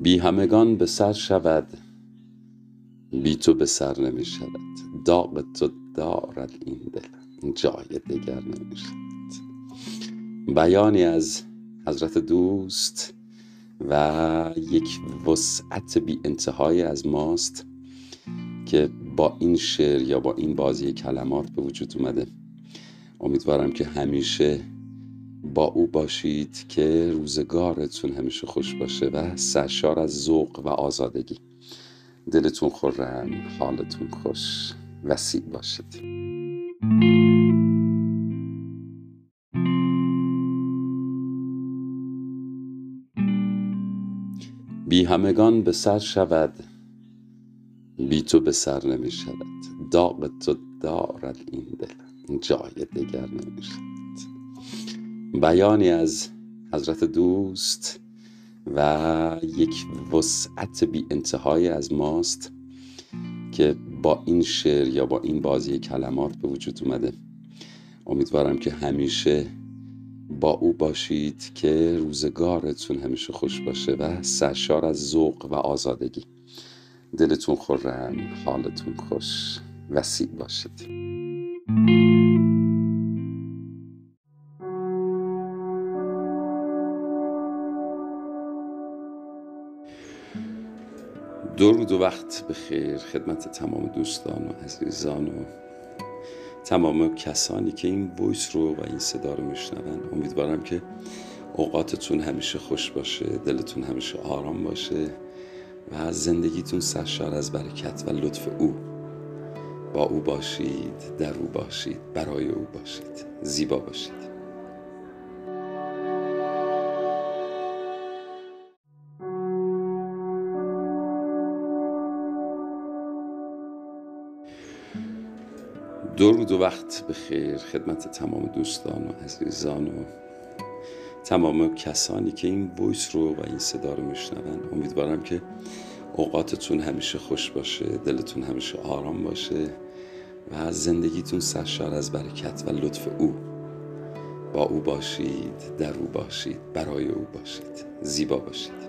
بی همگان به سر شود بی تو به سر نمی شود. داغ تو دارد این دل جای دگر نمی شود. بیانی از حضرت دوست و یک وسعت بی انتهای از ماست که با این شعر یا با این بازی کلمات به وجود اومده. امیدوارم که همیشه با او باشید که روزگارتون همیشه خوش باشه و سرشار از ذوق و آزادگی. دلتون خورم حالتون خوش وسیع باشید. بی همگان به سر شود بی تو به سر نمی شود. داغ تو دارد این دل جای دگر نمی شود. بیانی از حضرت دوست و یک وسعت بی انتهای از ماست که با این شعر یا با این بازی کلمات به وجود اومده. امیدوارم که همیشه با او باشید که روزگارتون همیشه خوش باشه و سرشار از ذوق و آزادگی. دلتون خورم حالتون خوش وسیع باشید. درود و وقت به خیر خدمت تمام دوستان و عزیزان و تمام کسانی که این ویس رو و این صدا رو میشنون. امیدوارم که اوقاتتون همیشه خوش باشه دلتون همیشه آرام باشه و زندگیتون سرشار از برکت و لطف او با او باشید در او باشید برای او باشید زیبا باشید. درود و وقت به خیر خدمت تمام دوستان و عزیزان و تمام کسانی که این ویس رو و این صدا رو میشنون. امیدوارم که اوقاتتون همیشه خوش باشه دلتون همیشه آرام باشه و زندگیتون سرشار از برکت و لطف او با او باشید در او باشید برای او باشید زیبا باشید.